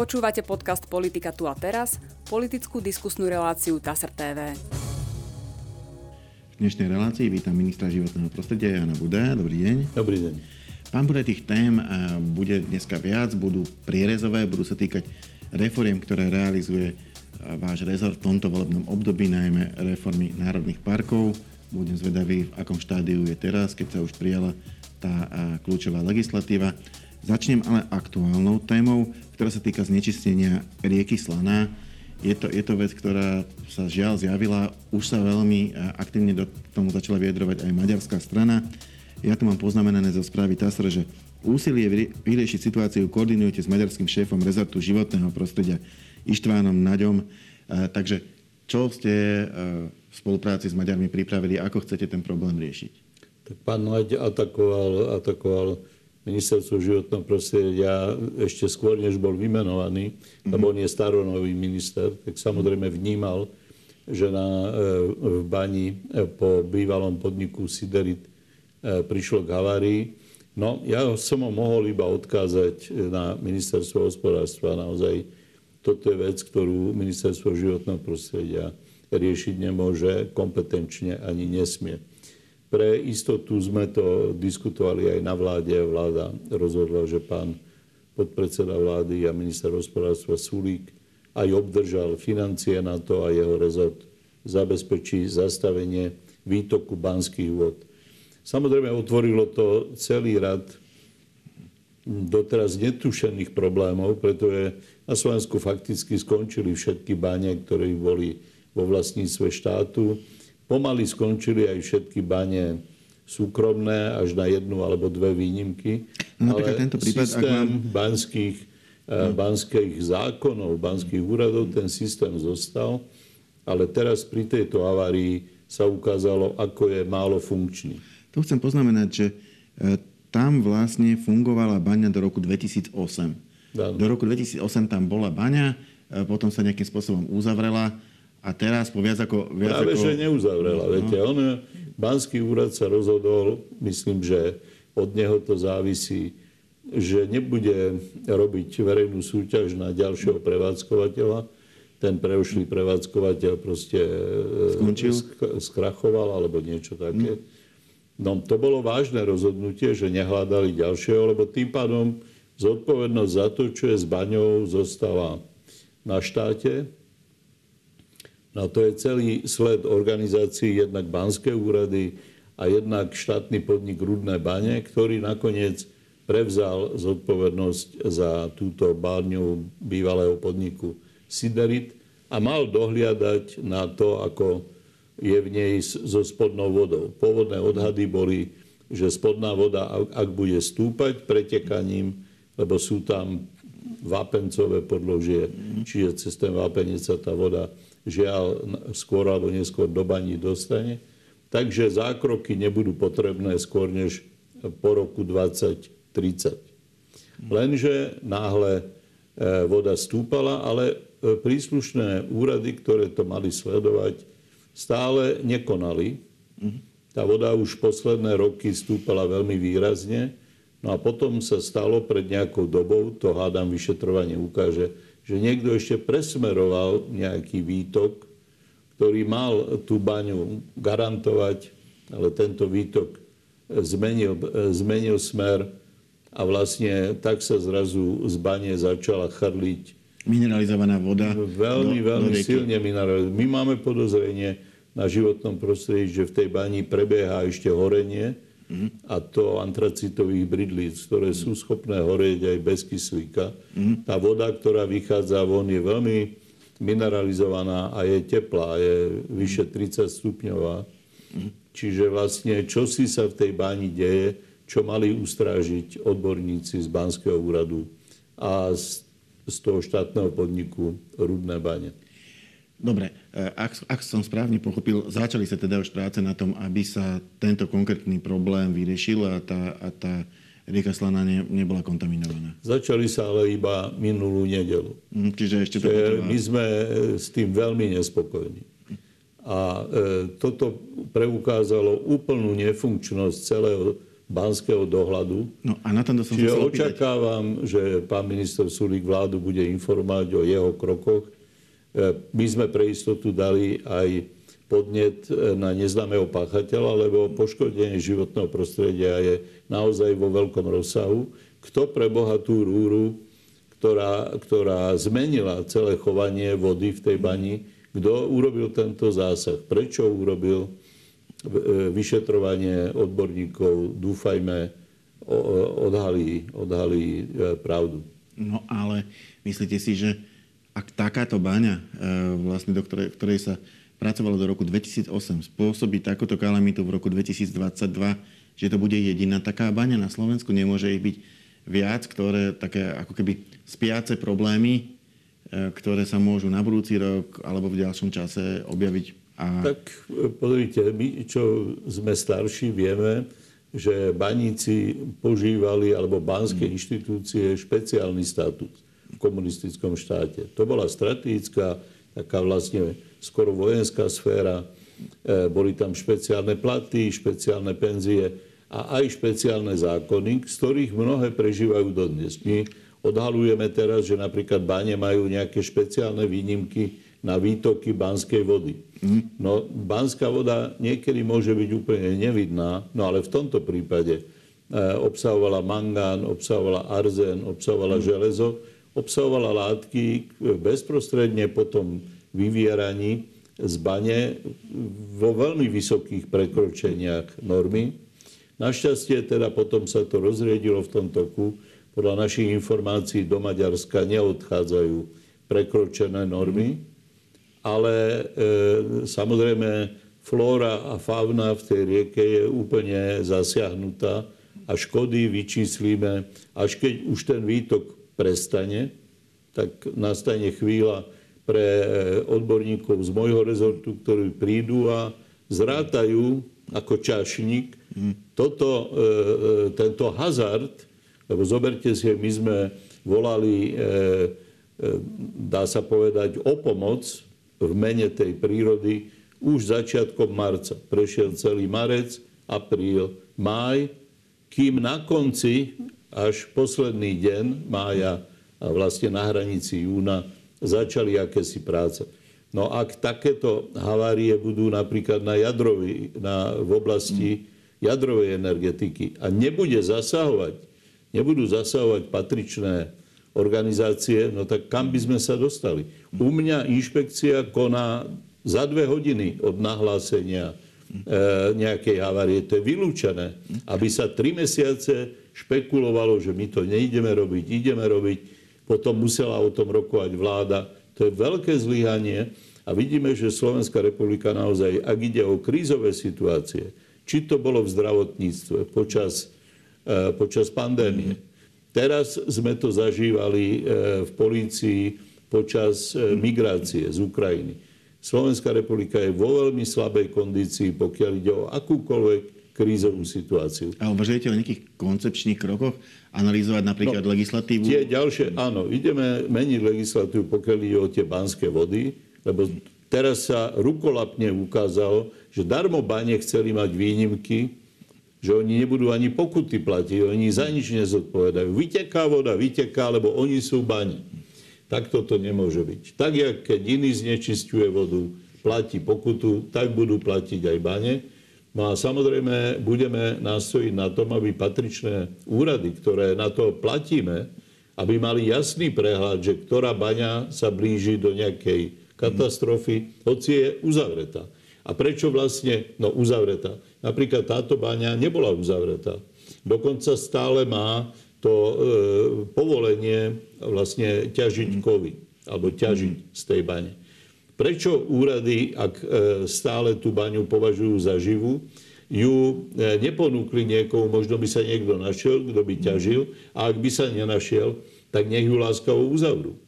Počúvate podcast Politika tu a teraz, politickú diskusnú reláciu TASR TV. V dnešnej relácii vítam ministra životného prostredia Jana Buda. Dobrý deň. Dobrý deň. Pán Buda, tých tém eh, bude dneska viac, budú prierezové, budú sa týkať reforiem, ktoré realizuje eh, váš rezort v tomto volebnom období, najmä reformy národných parkov. Budem zvedavý, v akom štádiu je teraz, keď sa už prijala tá eh, kľúčová legislatíva. Začnem ale aktuálnou témou, ktorá sa týka znečistenia rieky Slaná. Je to, je to vec, ktorá sa žiaľ zjavila, už sa veľmi e, aktívne do tomu začala vyjadrovať aj maďarská strana. Ja tu mám poznamenané zo správy TASR, že úsilie vyriešiť situáciu koordinujete s maďarským šéfom rezortu životného prostredia Ištvánom Naďom. E, takže čo ste e, v spolupráci s Maďarmi pripravili, ako chcete ten problém riešiť? Tak pán Naď atakoval, atakoval ministerstvo životného prostredia ešte skôr, než bol vymenovaný, lebo on je staronový minister, tak samozrejme vnímal, že na, e, v bani e, po bývalom podniku Siderit e, prišlo k havárii. No, ja som ho mohol iba odkázať na ministerstvo hospodárstva. Naozaj toto je vec, ktorú ministerstvo životného prostredia riešiť nemôže, kompetenčne ani nesmie. Pre istotu sme to diskutovali aj na vláde. Vláda rozhodla, že pán podpredseda vlády a minister hospodárstva Sulík aj obdržal financie na to a jeho rezort zabezpečí zastavenie výtoku banských vod. Samozrejme, otvorilo to celý rad doteraz netušených problémov, pretože na Slovensku fakticky skončili všetky bane, ktoré boli vo vlastníctve štátu Pomaly skončili aj všetky bane súkromné, až na jednu alebo dve výnimky. No, Ale tento prípad, systém ak mám... banských, no. banských zákonov, banských úradov, ten systém zostal. Ale teraz pri tejto avárii sa ukázalo, ako je málo funkčný. Tu chcem poznamenať, že e, tam vlastne fungovala baňa do roku 2008. Dáno. Do roku 2008 tam bola baňa, e, potom sa nejakým spôsobom uzavrela a teraz po viac ako... Viac Práve, ako... že neuzavrela. No. Viete, on, Banský úrad sa rozhodol, myslím, že od neho to závisí, že nebude robiť verejnú súťaž na ďalšieho prevádzkovateľa. Ten preošlý prevádzkovateľ proste e, Skončil? skrachoval alebo niečo také. Hmm. No to bolo vážne rozhodnutie, že nehľadali ďalšieho, lebo tým pádom zodpovednosť za to, čo je s baňou, zostáva na štáte, No to je celý sled organizácií, jednak banské úrady a jednak štátny podnik Rudné bane, ktorý nakoniec prevzal zodpovednosť za túto báňu bývalého podniku Siderit a mal dohliadať na to, ako je v nej so spodnou vodou. Pôvodné odhady boli, že spodná voda, ak bude stúpať pretekaním, lebo sú tam vápencové podložie, čiže cez ten vápenec sa tá voda žiaľ skôr alebo neskôr do baní dostane. Takže zákroky nebudú potrebné skôr než po roku 2030. Lenže náhle e, voda stúpala, ale e, príslušné úrady, ktoré to mali sledovať, stále nekonali. Tá voda už posledné roky stúpala veľmi výrazne. No a potom sa stalo pred nejakou dobou, to hádam vyšetrovanie ukáže, že niekto ešte presmeroval nejaký výtok, ktorý mal tú baňu garantovať, ale tento výtok zmenil, zmenil smer a vlastne tak sa zrazu z bane začala chrliť mineralizovaná voda. Veľmi, do, veľmi do silne mineralizovaná. My máme podozrenie na životnom prostredí, že v tej bani prebieha ešte horenie, a to antracitových bridlíc, ktoré sú schopné horieť aj bez kyslíka. Tá voda, ktorá vychádza von, je veľmi mineralizovaná a je teplá, je vyše 30 stupňová. Čiže vlastne, čo si sa v tej báni deje, čo mali ustrážiť odborníci z Banského úradu a z, z toho štátneho podniku Rudné bane. Dobre, e, ak, ak som správne pochopil, začali sa teda už práce na tom, aby sa tento konkrétny problém vyriešil a tá, a tá rieka Slana ne, nebola kontaminovaná. Začali sa ale iba minulú nedelu. Mm, čiže ešte to potreba... My sme e, s tým veľmi nespokojní. A e, toto preukázalo úplnú nefunkčnosť celého banského dohľadu. No a na tomto som Čiže očakávam, že pán minister Sulík vládu bude informovať o jeho krokoch. E, my sme pre istotu dali aj podnet e, na neznámeho páchateľa, lebo poškodenie životného prostredia je naozaj vo veľkom rozsahu. Kto pre Boha tú rúru, ktorá, ktorá zmenila celé chovanie vody v tej bani, kto urobil tento zásah, prečo urobil, E, vyšetrovanie odborníkov, dúfajme, odhalí, odhalí pravdu. No ale myslíte si, že ak takáto baňa, e, vlastne do ktorej, ktorej sa pracovalo do roku 2008, spôsobí takúto kalamitu v roku 2022, že to bude jediná taká baňa na Slovensku, nemôže ich byť viac, ktoré také ako keby spiace problémy, ktoré sa môžu na budúci rok alebo v ďalšom čase objaviť a... Tak e, pozrite, my, čo sme starší, vieme, že baníci požívali, alebo banské mm. inštitúcie, špeciálny status komunistickom štáte. To bola strategická, taká vlastne skoro vojenská sféra. E, boli tam špeciálne platy, špeciálne penzie a aj špeciálne zákony, z ktorých mnohé prežívajú dodnes. My odhalujeme teraz, že napríklad bane majú nejaké špeciálne výnimky na výtoky banskej vody. No, banská voda niekedy môže byť úplne nevidná, no ale v tomto prípade e, obsahovala mangán, obsahovala arzén, obsahovala mm. železo, obsahovala látky bezprostredne po tom vyvieraní z bane vo veľmi vysokých prekročeniach normy. Našťastie teda potom sa to rozriedilo v tom toku. Podľa našich informácií do Maďarska neodchádzajú prekročené normy ale e, samozrejme flóra a fauna v tej rieke je úplne zasiahnutá a škody vyčíslíme, až keď už ten výtok prestane, tak nastane chvíľa pre e, odborníkov z môjho rezortu, ktorí prídu a zrátajú ako čašník. Toto, e, e, tento hazard, lebo zoberte si, my sme volali, dá sa povedať, o pomoc v mene tej prírody. Už začiatkom marca. Prešiel celý marec, apríl, máj, kým na konci, až posledný deň mája a vlastne na hranici júna začali akési práce. No ak takéto havárie budú napríklad na jadrovi, na, v oblasti jadrovej energetiky a nebude zasahovať, nebudú zasahovať patričné organizácie, no tak kam by sme sa dostali? U mňa inšpekcia koná za dve hodiny od nahlásenia e, nejakej havárie. To je vylúčené. Aby sa tri mesiace špekulovalo, že my to neideme robiť, ideme robiť. Potom musela o tom rokovať vláda. To je veľké zlyhanie. A vidíme, že Slovenská republika naozaj, ak ide o krízové situácie, či to bolo v zdravotníctve počas, e, počas pandémie, Teraz sme to zažívali e, v polícii počas e, migrácie z Ukrajiny. Slovenská republika je vo veľmi slabej kondícii, pokiaľ ide o akúkoľvek krízovú situáciu. A uvažujete o nejakých koncepčných krokoch? Analýzovať napríklad no, legislatívu? Tie ďalšie, áno, ideme meniť legislatívu, pokiaľ ide o tie banské vody, lebo teraz sa rukolapne ukázalo, že darmo bane chceli mať výnimky že oni nebudú ani pokuty platiť, oni za nič nezodpovedajú. Vyteká voda, vyteká, lebo oni sú bani. Tak toto nemôže byť. Tak, jak keď iný znečisťuje vodu, platí pokutu, tak budú platiť aj bane. No a samozrejme budeme nástojiť na tom, aby patričné úrady, ktoré na to platíme, aby mali jasný prehľad, že ktorá baňa sa blíži do nejakej katastrofy, hoci je uzavretá. A prečo vlastne, no uzavretá? Napríklad táto baňa nebola uzavretá. Dokonca stále má to e, povolenie vlastne ťažiť kovy, alebo ťažiť z tej bane. Prečo úrady, ak e, stále tú baňu považujú za živú, ju e, neponúkli niekomu, možno by sa niekto našiel, kto by ťažil, a ak by sa nenašiel, tak nech ju láskavo uzavrú.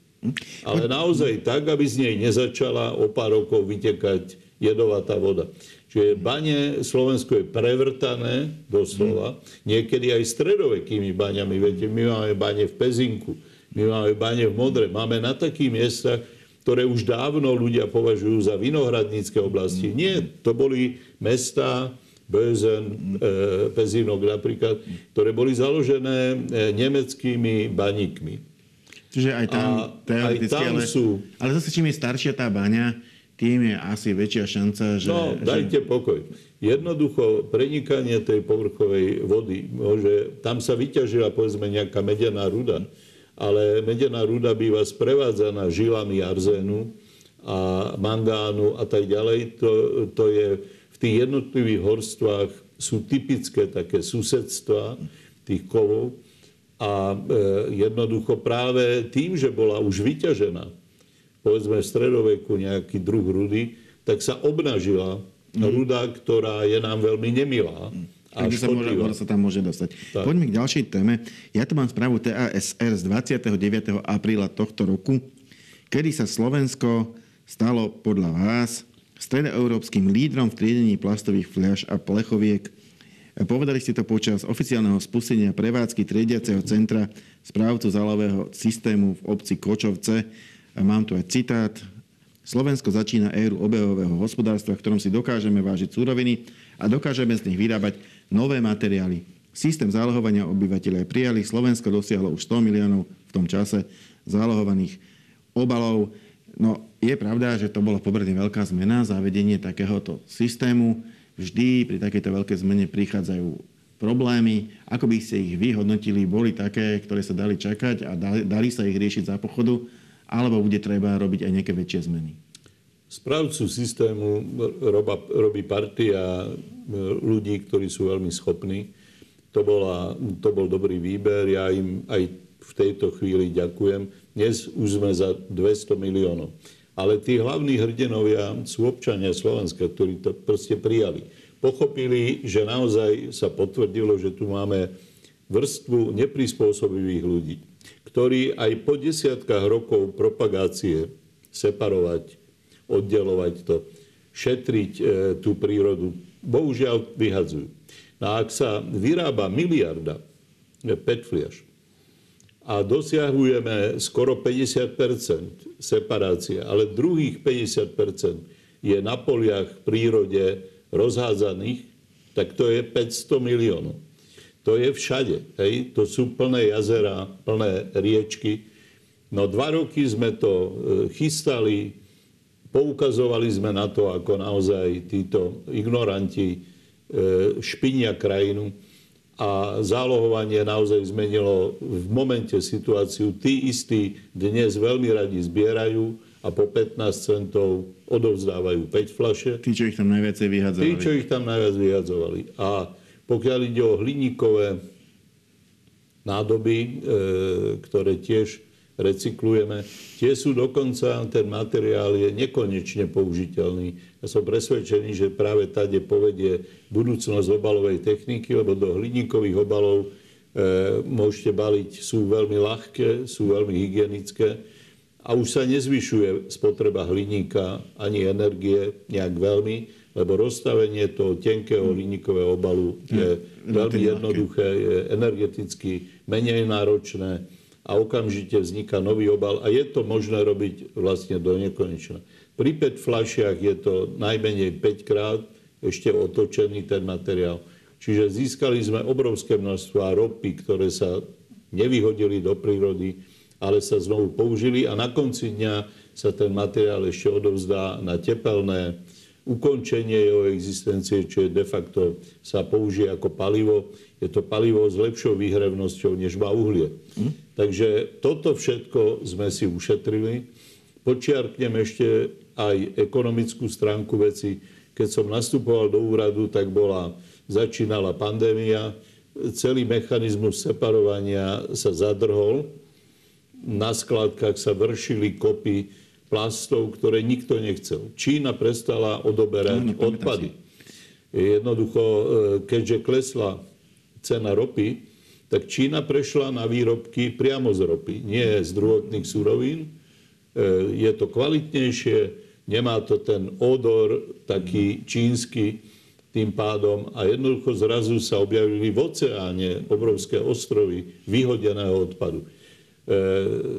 Ale naozaj tak, aby z nej nezačala o pár rokov vytekať jedovatá voda. Čiže bane Slovensko je prevrtané doslova, niekedy aj stredovekými baňami. Viete, my máme bane v Pezinku, my máme bane v Modre, máme na takých miestach, ktoré už dávno ľudia považujú za vinohradnícke oblasti. Nie, to boli mesta Bösen, Pezinok napríklad, ktoré boli založené nemeckými baníkmi. Čiže aj tam aj tam ale, sú- ale zase čím je staršia tá baňa, tým je asi väčšia šanca, že... No, že... dajte pokoj. Jednoducho prenikanie tej povrchovej vody, môže, tam sa vyťažila povedzme nejaká medená ruda, ale medená ruda býva sprevádzaná žilami arzénu a mangánu a tak ďalej. To, to je v tých jednotlivých horstvách sú typické také susedstva tých kovov a e, jednoducho práve tým, že bola už vyťažená, povedzme v stredoveku nejaký druh rudy, tak sa obnažila ruda, ktorá je nám veľmi nemilá a Takže sa môže, môže sa tam môže dostať. Tak. Poďme k ďalšej téme. Ja tu mám správu TASR z 29. apríla tohto roku, kedy sa Slovensko stalo podľa vás stredoeurópskym lídrom v triedení plastových fľaš a plechoviek. Povedali ste to počas oficiálneho spustenia prevádzky triediaceho centra správcu zálového systému v obci Kočovce. A mám tu aj citát. Slovensko začína éru obehového hospodárstva, v ktorom si dokážeme vážiť súroviny a dokážeme z nich vyrábať nové materiály. Systém zálohovania obyvateľe prijali. Slovensko dosiahlo už 100 miliónov v tom čase zálohovaných obalov. No, je pravda, že to bola pomerne veľká zmena, zavedenie takéhoto systému. Vždy pri takejto veľkej zmene prichádzajú problémy. Ako by ste ich vyhodnotili? Boli také, ktoré sa dali čakať a dali sa ich riešiť za pochodu? Alebo bude treba robiť aj nejaké väčšie zmeny? Správcu systému roba, robí partia e, ľudí, ktorí sú veľmi schopní. To, bola, to bol dobrý výber. Ja im aj v tejto chvíli ďakujem. Dnes už sme za 200 miliónov. Ale tí hlavní hrdinovia sú občania Slovenska, ktorí to proste prijali. Pochopili, že naozaj sa potvrdilo, že tu máme vrstvu neprispôsobivých ľudí, ktorí aj po desiatkách rokov propagácie separovať, oddelovať to, šetriť e, tú prírodu, bohužiaľ vyhadzujú. A ak sa vyrába miliarda e, PET fliaž a dosiahujeme skoro 50% separácie, ale druhých 50% je na poliach v prírode rozhádzaných, tak to je 500 miliónov. To je všade. Hej? To sú plné jazera, plné riečky. No dva roky sme to e, chystali, poukazovali sme na to, ako naozaj títo ignoranti e, špinia krajinu a zálohovanie naozaj zmenilo v momente situáciu. Tí istí dnes veľmi radi zbierajú a po 15 centov odovzdávajú 5 flaše. Tí, čo ich tam najviacej vyhadzovali. Tí, čo ich tam najviac vyhadzovali. A pokiaľ ide o hliníkové nádoby, e, ktoré tiež recyklujeme, tie sú dokonca, ten materiál je nekonečne použiteľný. Ja som presvedčený, že práve tade povedie budúcnosť obalovej techniky, lebo do hliníkových obalov e, môžete baliť, sú veľmi ľahké, sú veľmi hygienické a už sa nezvyšuje spotreba hliníka ani energie nejak veľmi, lebo rozstavenie toho tenkého hliníkového obalu je veľmi relatívne ľahké. jednoduché, je energeticky menej náročné a okamžite vzniká nový obal a je to možné robiť vlastne do nekonečna. Pri PET fľašiach je to najmenej 5 krát ešte otočený ten materiál. Čiže získali sme obrovské množstva ropy, ktoré sa nevyhodili do prírody, ale sa znovu použili a na konci dňa sa ten materiál ešte odovzdá na tepelné ukončenie jeho existencie, čo je de facto sa použije ako palivo. Je to palivo s lepšou výhrevnosťou, než má uhlie. Takže toto všetko sme si ušetrili. Počiarknem ešte aj ekonomickú stránku veci. Keď som nastupoval do úradu, tak bola, začínala pandémia, celý mechanizmus separovania sa zadrhol. Na skladkách sa vršili kopy plastov, ktoré nikto nechcel. Čína prestala odoberať Áno, pamätám odpady. Jednoducho, e, keďže klesla cena ropy, tak Čína prešla na výrobky priamo z ropy, nie z druhotných surovín. E, Je to kvalitnejšie, nemá to ten odor taký čínsky tým pádom a jednoducho zrazu sa objavili v oceáne obrovské ostrovy vyhodeného odpadu. E,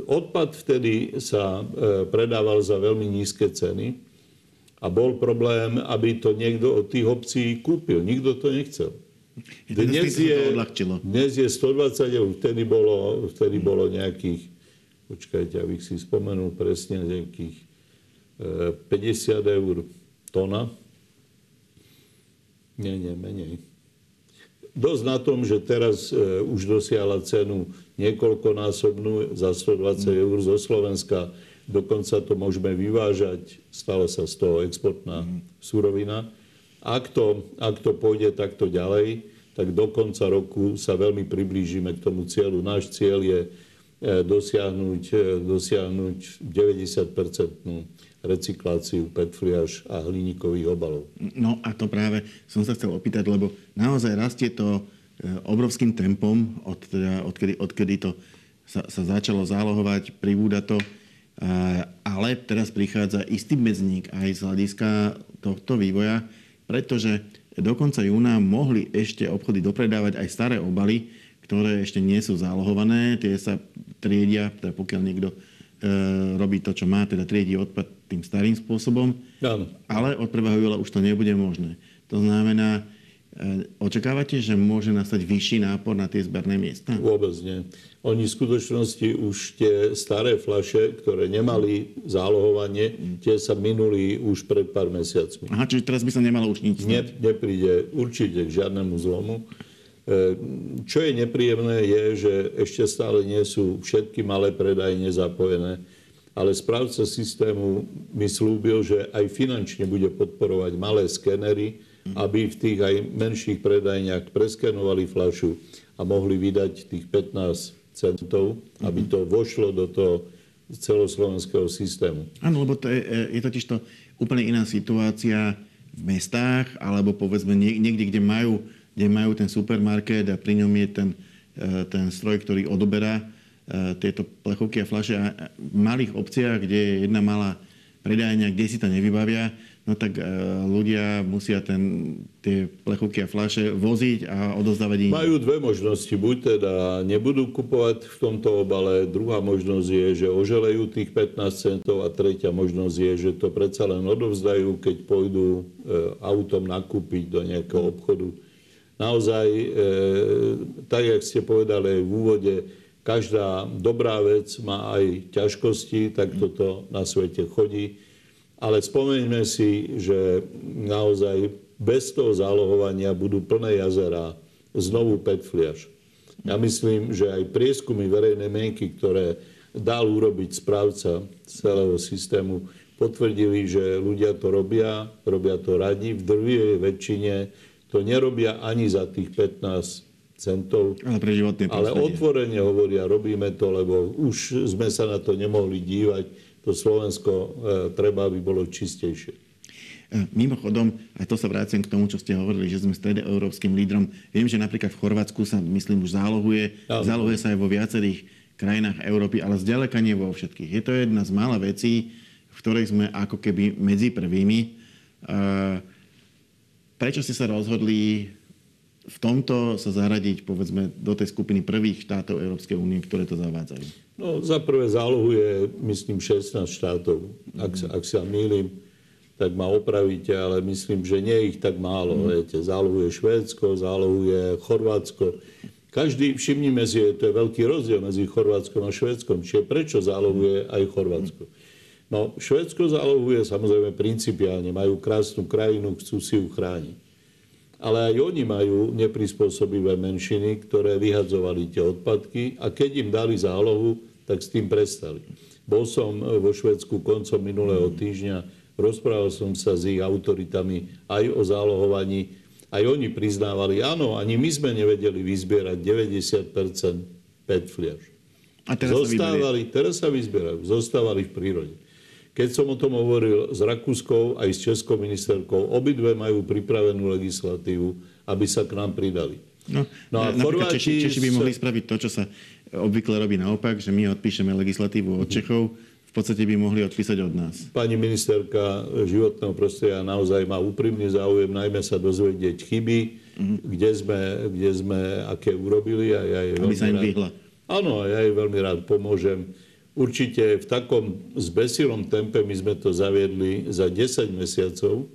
Odpad vtedy sa e, predával za veľmi nízke ceny A bol problém, aby to niekto od tých obcí kúpil. Nikto to nechcel. Dnes je, dnes je 120 eur, vtedy bolo, vtedy bolo nejakých, počkajte, abych si spomenul presne, nejakých 50 e, eur tona. Nie, nie, menej. Dosť na tom, že teraz e, už dosiahla cenu niekoľkonásobnú za 120 eur zo Slovenska. Dokonca to môžeme vyvážať. Stala sa z toho exportná surovina. Ak to, ak to pôjde takto ďalej, tak do konca roku sa veľmi priblížime k tomu cieľu. Náš cieľ je e, dosiahnuť, e, dosiahnuť 90-percentnú recykláciu PET a hliníkových obalov. No a to práve som sa chcel opýtať, lebo naozaj rastie to e, obrovským tempom, od, teda, odkedy, odkedy to sa, sa začalo zálohovať, pribúda to, ale teraz prichádza istý medzník aj z hľadiska tohto vývoja, pretože do konca júna mohli ešte obchody dopredávať aj staré obaly, ktoré ešte nie sú zálohované. Tie sa triedia, teda pokiaľ niekto e, robí to, čo má, teda triedí odpad tým starým spôsobom. Áno. Ale od 1. júla už to nebude možné. To znamená, očakávate, že môže nastať vyšší nápor na tie zberné miesta? Vôbec nie. Oni v skutočnosti už tie staré flaše, ktoré nemali zálohovanie, tie sa minuli už pred pár mesiacmi. Aha, čiže teraz by sa nemalo už nič ne, Nepríde určite k žiadnemu zlomu. E, čo je nepríjemné, je, že ešte stále nie sú všetky malé predajne zapojené, ale správca systému mi slúbil, že aj finančne bude podporovať malé skenery, aby v tých aj menších predajniach preskenovali flašu a mohli vydať tých 15 centov, aby to vošlo do toho celoslovenského systému. Áno, lebo to je, je totiž to úplne iná situácia v mestách, alebo povedzme niekde, kde majú, kde majú ten supermarket a pri ňom je ten, e, ten stroj, ktorý odoberá e, tieto plechovky a flaše. A v malých obciach, kde je jedna malá predajňa, kde si to nevybavia, no tak e, ľudia musia ten, tie plechovky a fľaše voziť a odozdávať im. Majú dve možnosti. Buď teda nebudú kupovať v tomto obale, druhá možnosť je, že oželejú tých 15 centov a tretia možnosť je, že to predsa len odovzdajú, keď pôjdu e, autom nakúpiť do nejakého obchodu. Naozaj, e, tak jak ste povedali v úvode, každá dobrá vec má aj ťažkosti, tak toto na svete chodí. Ale spomeňme si, že naozaj bez toho zálohovania budú plné jazera znovu PET fliaž. Ja myslím, že aj prieskumy verejnej mienky, ktoré dal urobiť správca celého systému, potvrdili, že ľudia to robia, robia to radi, v drvivej väčšine to nerobia ani za tých 15 centov. Ale pre životné Ale otvorene hovoria, robíme to, lebo už sme sa na to nemohli dívať to Slovensko e, treba, aby bolo čistejšie. E, mimochodom, aj to sa vrácem k tomu, čo ste hovorili, že sme stredoeurópskym lídrom. Viem, že napríklad v Chorvátsku sa, myslím, už zálohuje. Ja, zálohuje sa aj vo viacerých krajinách Európy, ale zďaleka nie vo všetkých. Je to jedna z mála vecí, v ktorej sme ako keby medzi prvými. E, prečo ste sa rozhodli v tomto sa zaradiť, povedzme, do tej skupiny prvých štátov Európskej únie, ktoré to zavádzajú? No, za prvé zálohuje, myslím, 16 štátov. Ak, sa, ak sa mýlim, tak ma opravíte, ale myslím, že nie je ich tak málo. Mm. Viete. Zálohuje Švédsko, zálohuje Chorvátsko. Každý, všimnime si, to je veľký rozdiel medzi Chorvátskom a Švédskom. Čiže prečo zálohuje aj Chorvátsko? No, Švédsko zálohuje samozrejme principiálne. Majú krásnu krajinu, chcú si ju chrániť ale aj oni majú neprispôsobivé menšiny, ktoré vyhadzovali tie odpadky a keď im dali zálohu, tak s tým prestali. Bol som vo Švedsku koncom minulého týždňa, rozprával som sa s ich autoritami aj o zálohovaní. Aj oni priznávali, áno, ani my sme nevedeli vyzbierať 90 PET fliaž. A teraz zostávali, sa teraz sa vyzbierajú, zostávali v prírode. Keď som o tom hovoril s Rakúskou aj s Českou ministerkou, obidve majú pripravenú legislatívu, aby sa k nám pridali. No, no a Češi, Češi by mohli spraviť to, čo sa obvykle robí naopak, že my odpíšeme legislatívu od Čechov, v podstate by mohli odpísať od nás. Pani ministerka životného prostredia naozaj má úprimný záujem najmä sa dozvedieť chyby, mm-hmm. kde, sme, kde sme aké urobili. A ja Aby sa im vyhla. Áno, ja jej veľmi rád pomôžem určite v takom zbesilom tempe my sme to zaviedli za 10 mesiacov.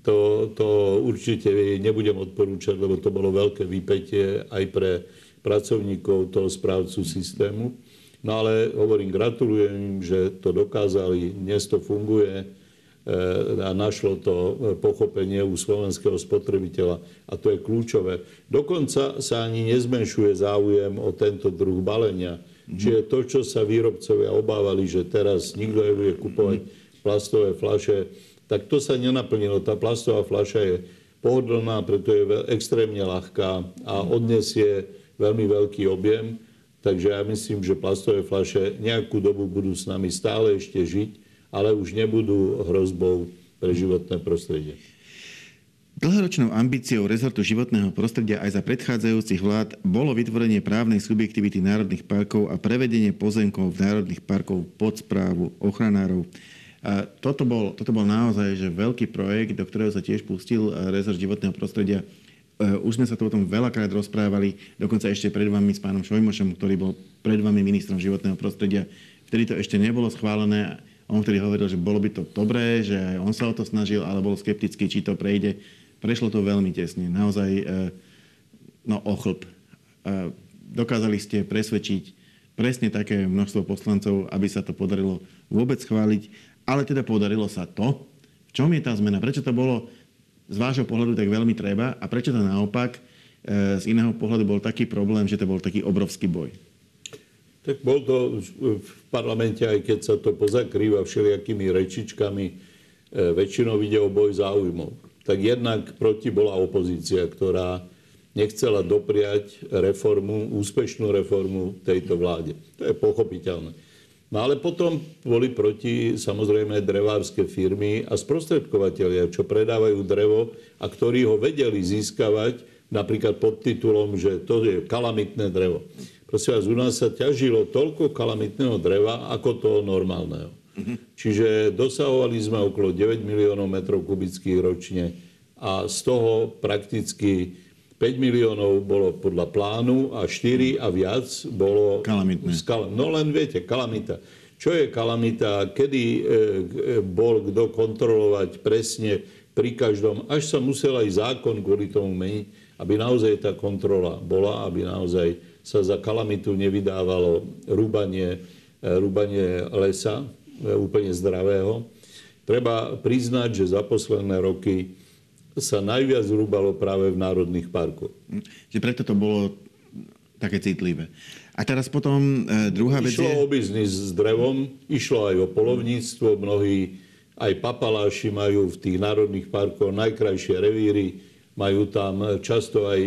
To, to určite nebudem odporúčať, lebo to bolo veľké vypetie aj pre pracovníkov toho správcu systému. No ale hovorím, gratulujem im, že to dokázali, dnes to funguje a našlo to pochopenie u slovenského spotrebiteľa. A to je kľúčové. Dokonca sa ani nezmenšuje záujem o tento druh balenia. Čiže to, čo sa výrobcovia obávali, že teraz nikto nebude kupovať plastové flaše, tak to sa nenaplnilo. Tá plastová fľaša je pohodlná, preto je extrémne ľahká a odnesie veľmi veľký objem. Takže ja myslím, že plastové fľaše nejakú dobu budú s nami stále ešte žiť ale už nebudú hrozbou pre životné prostredie. Dlhoročnou ambíciou rezortu životného prostredia aj za predchádzajúcich vlád bolo vytvorenie právnej subjektivity národných parkov a prevedenie pozemkov v národných parkov pod správu ochranárov. A toto, bol, toto bol naozaj že veľký projekt, do ktorého sa tiež pustil rezort životného prostredia. E, už sme sa to o tom veľakrát rozprávali, dokonca ešte pred vami s pánom Šojmošom, ktorý bol pred vami ministrom životného prostredia. Vtedy to ešte nebolo schválené on vtedy hovoril, že bolo by to dobré, že aj on sa o to snažil, ale bol skeptický, či to prejde. Prešlo to veľmi tesne. Naozaj, e, no ochlb. E, dokázali ste presvedčiť presne také množstvo poslancov, aby sa to podarilo vôbec schváliť. Ale teda podarilo sa to. V čom je tá zmena? Prečo to bolo z vášho pohľadu tak veľmi treba a prečo to naopak e, z iného pohľadu bol taký problém, že to bol taký obrovský boj? Tak bol to v parlamente, aj keď sa to pozakrýva všelijakými rečičkami, väčšinou ide o boj záujmov. Tak jednak proti bola opozícia, ktorá nechcela dopriať reformu, úspešnú reformu tejto vláde. To je pochopiteľné. No ale potom boli proti samozrejme drevárske firmy a sprostredkovateľia, čo predávajú drevo a ktorí ho vedeli získavať napríklad pod titulom, že to je kalamitné drevo. Prosím vás, u nás sa ťažilo toľko kalamitného dreva, ako toho normálneho. Čiže dosahovali sme okolo 9 miliónov metrov kubických ročne a z toho prakticky 5 miliónov bolo podľa plánu a 4 a viac bolo... Kalamitné. Skal- no len viete, kalamita. Čo je kalamita? Kedy e, e, bol kto kontrolovať presne pri každom, až sa musel aj zákon kvôli tomu meniť, aby naozaj tá kontrola bola, aby naozaj sa za kalamitu nevydávalo rúbanie, e, rúbanie lesa, úplne zdravého. Treba priznať, že za posledné roky sa najviac rúbalo práve v národných parkoch. Že preto to bolo také citlivé. A teraz potom e, druhá vec Išlo je... o biznis s drevom, išlo aj o polovníctvo. Mnohí aj papaláši majú v tých národných parkoch najkrajšie revíry, majú tam často aj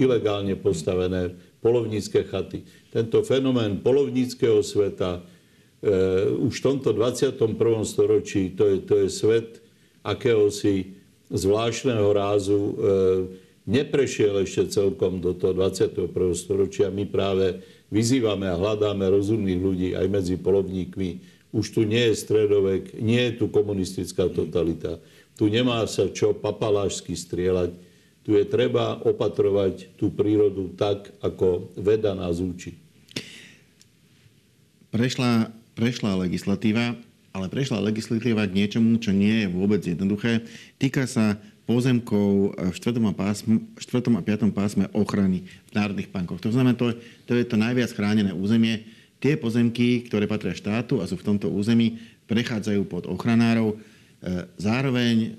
ilegálne postavené polovnícke chaty. Tento fenomén polovníckého sveta e, už v tomto 21. storočí, to je, to je svet akéhosi zvláštneho rázu, e, neprešiel ešte celkom do toho 21. storočia. My práve vyzývame a hľadáme rozumných ľudí aj medzi polovníkmi. Už tu nie je stredovek, nie je tu komunistická totalita. Tu nemá sa čo papalášsky strieľať tu je treba opatrovať tú prírodu tak, ako veda nás učí. Prešla, prešla legislatíva, ale prešla legislatíva k niečomu, čo nie je vôbec jednoduché. Týka sa pozemkov v 4. a, pásme, 4. a 5. pásme ochrany v národných bankoch. To znamená, to, to je to najviac chránené územie. Tie pozemky, ktoré patria štátu a sú v tomto území, prechádzajú pod ochranárov. E, zároveň e,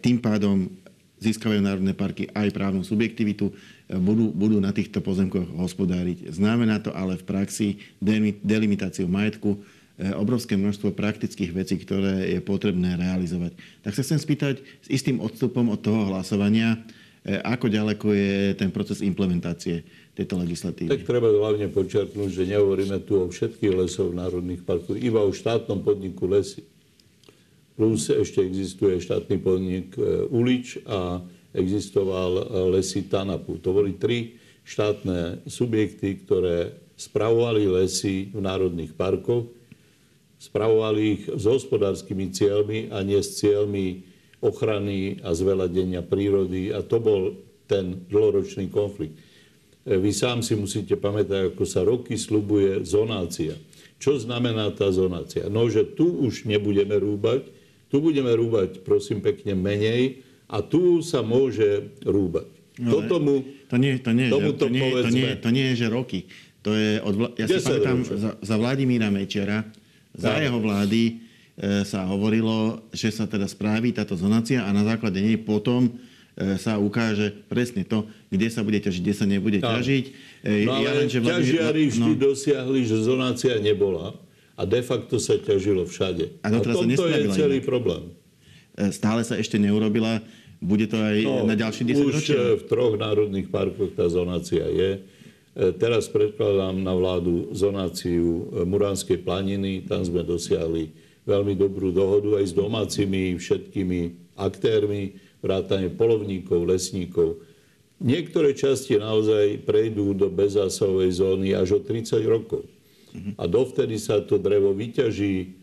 tým pádom získavajú národné parky aj právnu subjektivitu, budú, budú na týchto pozemkoch hospodáriť. Znamená to ale v praxi delimitáciu majetku, e, obrovské množstvo praktických vecí, ktoré je potrebné realizovať. Tak sa chcem spýtať s istým odstupom od toho hlasovania, e, ako ďaleko je ten proces implementácie tejto legislatívy? Tak treba hlavne počiarknúť, že nehovoríme tu o všetkých lesov národných parkov, iba o štátnom podniku lesy. Plus ešte existuje štátny podnik e, Ulič a existoval e, lesy Tanapu. To boli tri štátne subjekty, ktoré spravovali lesy v národných parkoch, spravovali ich s hospodárskymi cieľmi a nie s cieľmi ochrany a zveladenia prírody. A to bol ten dlhoročný konflikt. vy sám si musíte pamätať, ako sa roky slubuje zonácia. Čo znamená tá zonácia? No, že tu už nebudeme rúbať, tu budeme rúbať, prosím pekne, menej a tu sa môže rúbať. No, to, tomu, to, nie, to, nie, tomu to, to, nie, to, nie, to nie je, že roky. To je od, ja si pamätám, za, za Vladimíra Mečera, za jeho vlády e, sa hovorilo, že sa teda správi táto zonácia a na základe nej potom e, sa ukáže presne to, kde sa bude ťažiť, kde sa nebude tak. ťažiť. E, no ale ja len, že ťažiari no, vždy no, dosiahli, že zonácia nebola a de facto sa ťažilo všade. A, a tomto je celý inak. problém. E, stále sa ešte neurobila. Bude to aj no, na ďalší 10 Už ročia? v troch národných parkoch tá zonácia je. E, teraz predkladám na vládu zonáciu Muránskej planiny. Tam sme dosiahli veľmi dobrú dohodu aj s domácimi všetkými aktérmi, vrátane polovníkov, lesníkov. Niektoré časti naozaj prejdú do bezásahovej zóny až o 30 rokov. A dovtedy sa to drevo vyťaží,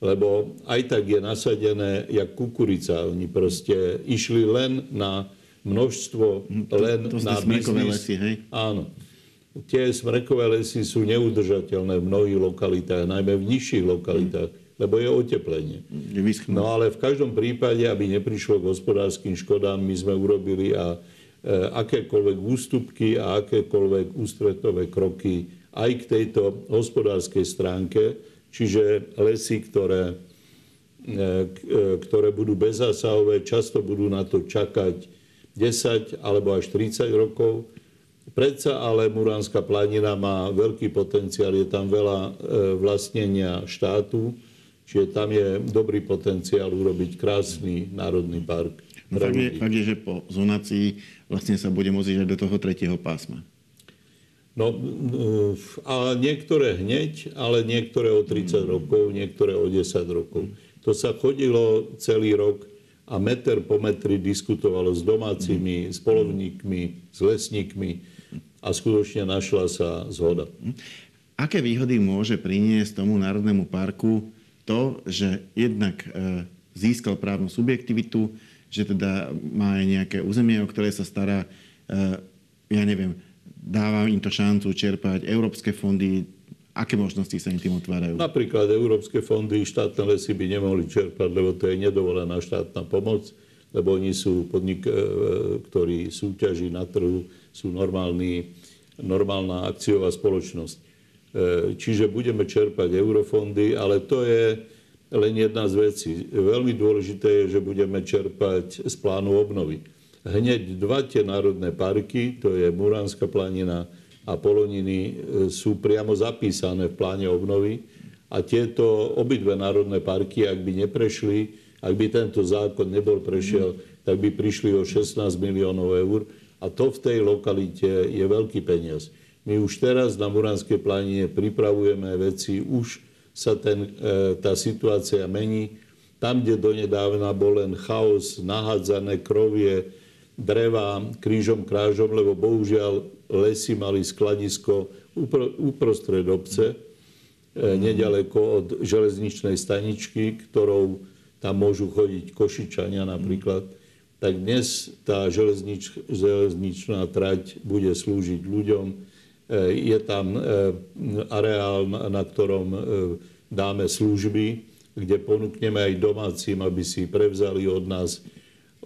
lebo aj tak je nasadené jak kukurica. Oni proste išli len na množstvo, len to, na biznis. lesy, hej? Áno. Tie smrekové lesy sú neudržateľné v mnohých lokalitách, najmä v nižších lokalitách, mm. lebo je oteplenie. Je no ale v každom prípade, aby neprišlo k hospodárským škodám, my sme urobili a e, akékoľvek ústupky a akékoľvek ústretové kroky aj k tejto hospodárskej stránke, čiže lesy, ktoré, e, e, ktoré budú bezzásahové, často budú na to čakať 10 alebo až 30 rokov. Predsa ale Muránska planina má veľký potenciál, je tam veľa e, vlastnenia štátu, čiže tam je dobrý potenciál urobiť krásny národný park. No fakt, je, fakt je, že po zonácii vlastne sa bude môcť ísť do toho tretieho pásma. No, a niektoré hneď, ale niektoré o 30 rokov, niektoré o 10 rokov. To sa chodilo celý rok a meter po metri diskutovalo s domácimi, s polovníkmi, s lesníkmi a skutočne našla sa zhoda. Aké výhody môže priniesť tomu Národnému parku to, že jednak e, získal právnu subjektivitu, že teda má aj nejaké územie, o ktoré sa stará, e, ja neviem, dáva im to šancu čerpať európske fondy, aké možnosti sa im tým otvárajú? Napríklad európske fondy, štátne lesy by nemohli čerpať, lebo to je nedovolená štátna pomoc, lebo oni sú podnik, e, ktorí súťaží na trhu, sú normálny, normálna akciová spoločnosť. E, čiže budeme čerpať eurofondy, ale to je len jedna z vecí. Veľmi dôležité je, že budeme čerpať z plánu obnovy hneď dva tie národné parky, to je Muránska planina a Poloniny, e, sú priamo zapísané v pláne obnovy. A tieto obidve národné parky, ak by neprešli, ak by tento zákon nebol prešiel, tak by prišli o 16 miliónov eur. A to v tej lokalite je veľký peniaz. My už teraz na Muránskej planine pripravujeme veci, už sa ten, e, tá situácia mení. Tam, kde donedávna bol len chaos, nahádzané krovie, dreva krížom krážom, lebo bohužiaľ lesy mali skladisko uprostred obce, mm. nedaleko od železničnej staničky, ktorou tam môžu chodiť Košičania napríklad. Tak dnes tá železnič, železničná trať bude slúžiť ľuďom. E, je tam e, areál, na ktorom dáme služby, kde ponúkneme aj domácim, aby si prevzali od nás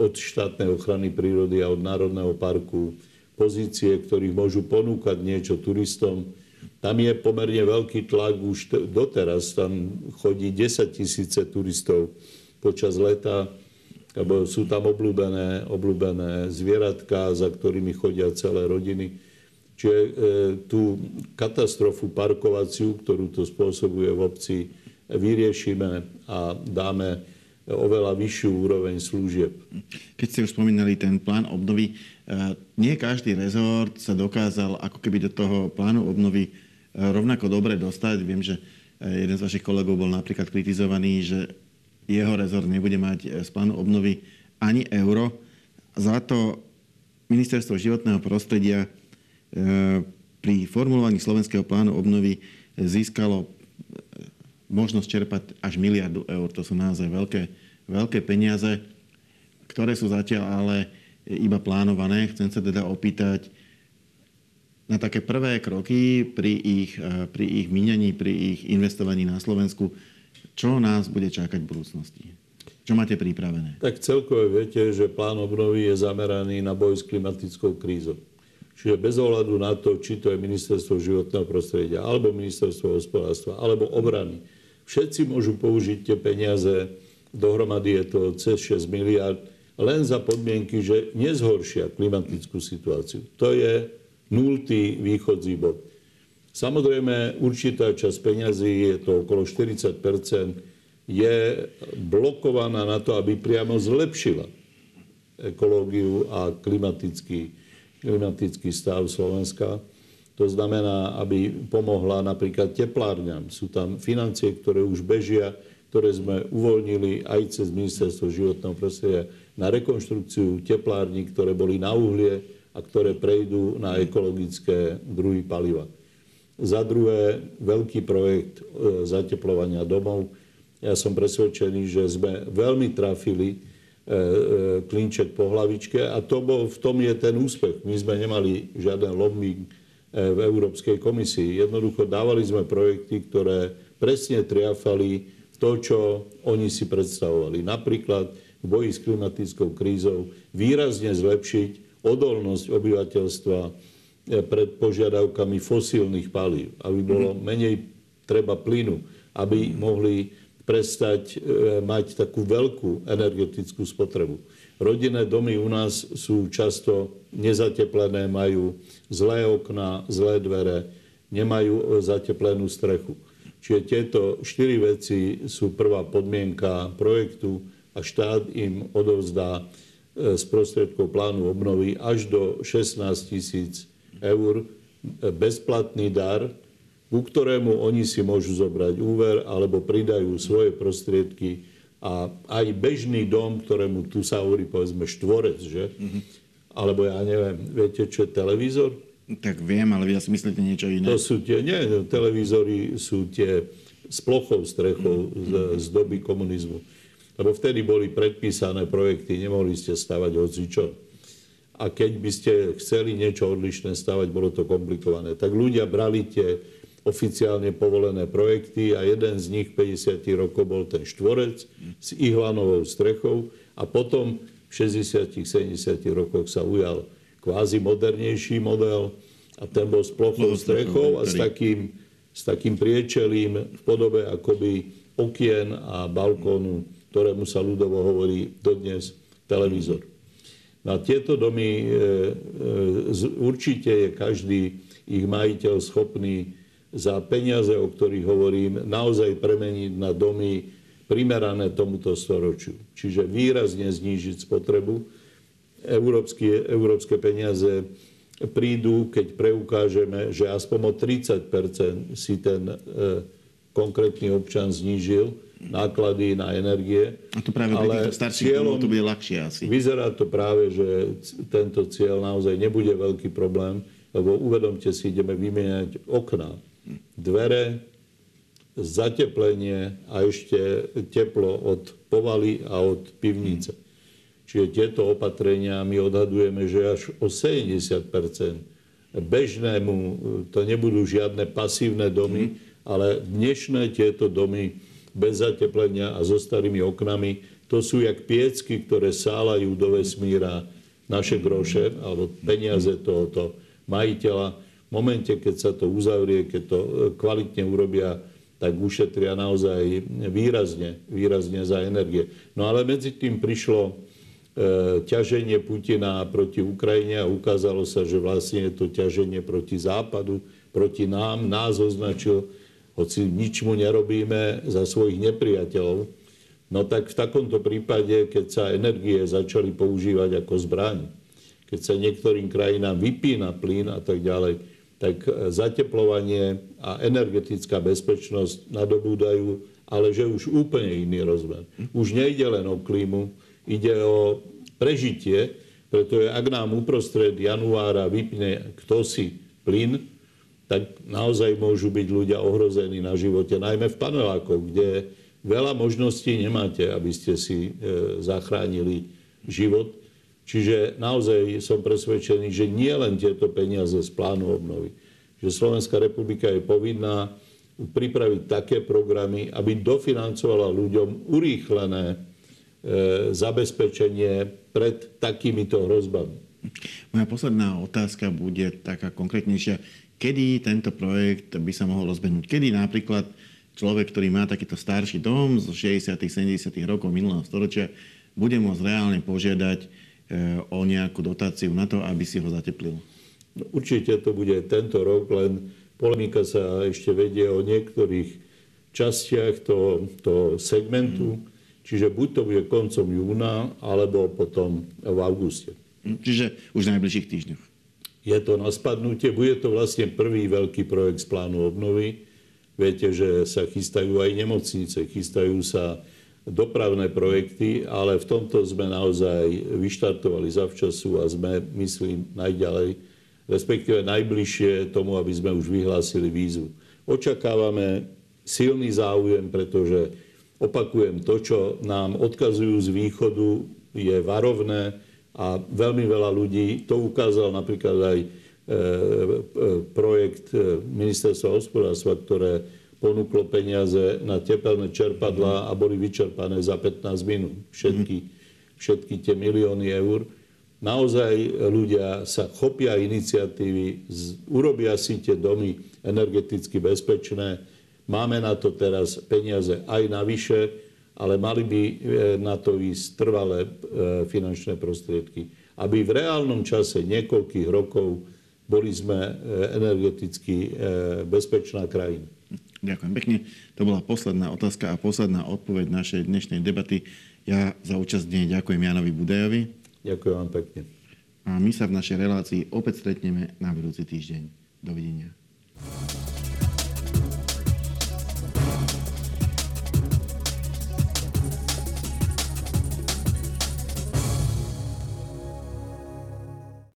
od štátnej ochrany prírody a od Národného parku pozície, ktorých môžu ponúkať niečo turistom. Tam je pomerne veľký tlak už doteraz. Tam chodí 10 tisíce turistov počas leta, lebo sú tam obľúbené, obľúbené zvieratka, za ktorými chodia celé rodiny. Čiže e, tú katastrofu parkovaciu, ktorú to spôsobuje v obci, vyriešime a dáme oveľa vyššiu úroveň služieb. Keď ste už spomínali ten plán obnovy, e, nie každý rezort sa dokázal ako keby do toho plánu obnovy e, rovnako dobre dostať. Viem, že e, jeden z vašich kolegov bol napríklad kritizovaný, že jeho rezort nebude mať z plánu obnovy ani euro. Za to ministerstvo životného prostredia pri formulovaní slovenského plánu obnovy získalo možnosť čerpať až miliardu eur. To sú naozaj veľké, veľké peniaze, ktoré sú zatiaľ ale iba plánované. Chcem sa teda opýtať, na také prvé kroky pri ich, e, pri ich minení, pri ich investovaní na Slovensku, čo nás bude čakať v budúcnosti? Čo máte pripravené? Tak celkové viete, že plán obnovy je zameraný na boj s klimatickou krízou. Čiže bez ohľadu na to, či to je ministerstvo životného prostredia, alebo ministerstvo hospodárstva, alebo obrany, všetci môžu použiť tie peniaze, dohromady je to cez 6 miliard, len za podmienky, že nezhoršia klimatickú situáciu. To je nultý východzí bod. Samozrejme, určitá časť peňazí, je to okolo 40% je blokovaná na to, aby priamo zlepšila ekológiu a klimatický, klimatický stav Slovenska. To znamená, aby pomohla napríklad teplárňam. Sú tam financie, ktoré už bežia, ktoré sme uvoľnili aj cez Ministerstvo životného prostredia na rekonštrukciu teplární, ktoré boli na uhlie a ktoré prejdú na ekologické druhy paliva. Za druhé, veľký projekt e, zateplovania domov. Ja som presvedčený, že sme veľmi trafili e, e, klinček po hlavičke a to bol, v tom je ten úspech. My sme nemali žiaden lobbying v Európskej komisii. Jednoducho dávali sme projekty, ktoré presne triafali to, čo oni si predstavovali. Napríklad v boji s klimatickou krízou výrazne zlepšiť odolnosť obyvateľstva eh, pred požiadavkami fosílnych palív, aby bolo mhm. menej treba plynu, aby mohli prestať eh, mať takú veľkú energetickú spotrebu. Rodinné domy u nás sú často nezateplené, majú zlé okna, zlé dvere, nemajú zateplenú strechu. Čiže tieto štyri veci sú prvá podmienka projektu a štát im odovzdá e, z prostriedkov plánu obnovy až do 16 tisíc eur e, bezplatný dar, ku ktorému oni si môžu zobrať úver alebo pridajú svoje prostriedky a aj bežný dom, ktorému tu sa hovorí povedzme štvorec, že? Mm-hmm. Alebo ja neviem, viete, čo je televízor? Tak viem, ale vy asi myslíte niečo iné. To sú tie, nie, televízory sú tie s plochou strechou z, z doby komunizmu. Lebo vtedy boli predpísané projekty, nemohli ste stavať hocičo. A keď by ste chceli niečo odlišné stavať, bolo to komplikované. Tak ľudia brali tie oficiálne povolené projekty a jeden z nich 50 rokov bol ten štvorec s ihlanovou strechou a potom v 60-70 rokoch sa ujal kvázi modernejší model a ten bol s plochou strechou a s takým, s takým priečelím v podobe akoby okien a balkónu, ktorému sa ľudovo hovorí dodnes televízor. Na tieto domy e, e, určite je každý ich majiteľ schopný za peniaze, o ktorých hovorím, naozaj premeniť na domy primerané tomuto storočiu. Čiže výrazne znížiť spotrebu európske, európske peniaze prídu, keď preukážeme, že aspoň o 30% si ten e, konkrétny občan znížil náklady na energie. A to práve pre starších cieľom, to bude ľahšie asi. Vyzerá to práve, že tento cieľ naozaj nebude veľký problém, lebo uvedomte si, ideme vymieňať okná, dvere, zateplenie a ešte teplo od povaly a od pivnice. Čiže tieto opatrenia my odhadujeme, že až o 70% bežnému, to nebudú žiadne pasívne domy, ale dnešné tieto domy bez zateplenia a so starými oknami, to sú jak piecky, ktoré sálajú do vesmíra naše groše alebo peniaze tohoto majiteľa. Momente, keď sa to uzavrie, keď to kvalitne urobia, tak ušetria naozaj výrazne, výrazne za energie. No ale medzi tým prišlo E, ťaženie Putina proti Ukrajine a ukázalo sa, že vlastne je to ťaženie proti Západu, proti nám. Nás označil, hoci nič mu nerobíme, za svojich nepriateľov. No tak v takomto prípade, keď sa energie začali používať ako zbraň, keď sa niektorým krajinám vypína plyn a tak ďalej, tak zateplovanie a energetická bezpečnosť nadobúdajú, ale že už úplne iný rozmer. Už nejde len o klímu, ide o prežitie, pretože ak nám uprostred januára vypne kto si plyn, tak naozaj môžu byť ľudia ohrození na živote, najmä v panelákoch, kde veľa možností nemáte, aby ste si e, zachránili život. Čiže naozaj som presvedčený, že nie len tieto peniaze z plánu obnovy, že Slovenská republika je povinná pripraviť také programy, aby dofinancovala ľuďom urýchlené e, zabezpečenie pred takýmito hrozbami. Moja posledná otázka bude taká konkrétnejšia. Kedy tento projekt by sa mohol rozbehnúť? Kedy napríklad človek, ktorý má takýto starší dom z 60. 70. rokov minulého storočia, bude môcť reálne požiadať o nejakú dotáciu na to, aby si ho zateplil? No, určite to bude tento rok, len polemika sa ešte vedie o niektorých častiach toho, toho segmentu, mm. čiže buď to bude koncom júna, alebo potom v auguste. Mm, čiže už v najbližších týždňoch. Je to na spadnutie, bude to vlastne prvý veľký projekt z plánu obnovy. Viete, že sa chystajú aj nemocnice, chystajú sa dopravné projekty, ale v tomto sme naozaj vyštartovali zavčasu a sme, myslím, najďalej, respektíve najbližšie tomu, aby sme už vyhlásili výzvu. Očakávame silný záujem, pretože opakujem, to, čo nám odkazujú z východu, je varovné a veľmi veľa ľudí, to ukázal napríklad aj e, e, projekt e, ministerstva hospodárstva, ktoré ponúklo peniaze na tepelné čerpadlá a boli vyčerpané za 15 minút. Všetky, všetky tie milióny eur. Naozaj ľudia sa chopia iniciatívy, urobia si tie domy energeticky bezpečné. Máme na to teraz peniaze aj navyše, ale mali by e, na to ísť trvalé e, finančné prostriedky. Aby v reálnom čase niekoľkých rokov boli sme e, energeticky bezpečná krajina. Ďakujem pekne. To bola posledná otázka a posledná odpoveď našej dnešnej debaty. Ja za účasť dne ďakujem Janovi Budajovi. Ďakujem vám pekne. A my sa v našej relácii opäť stretneme na budúci týždeň. Dovidenia.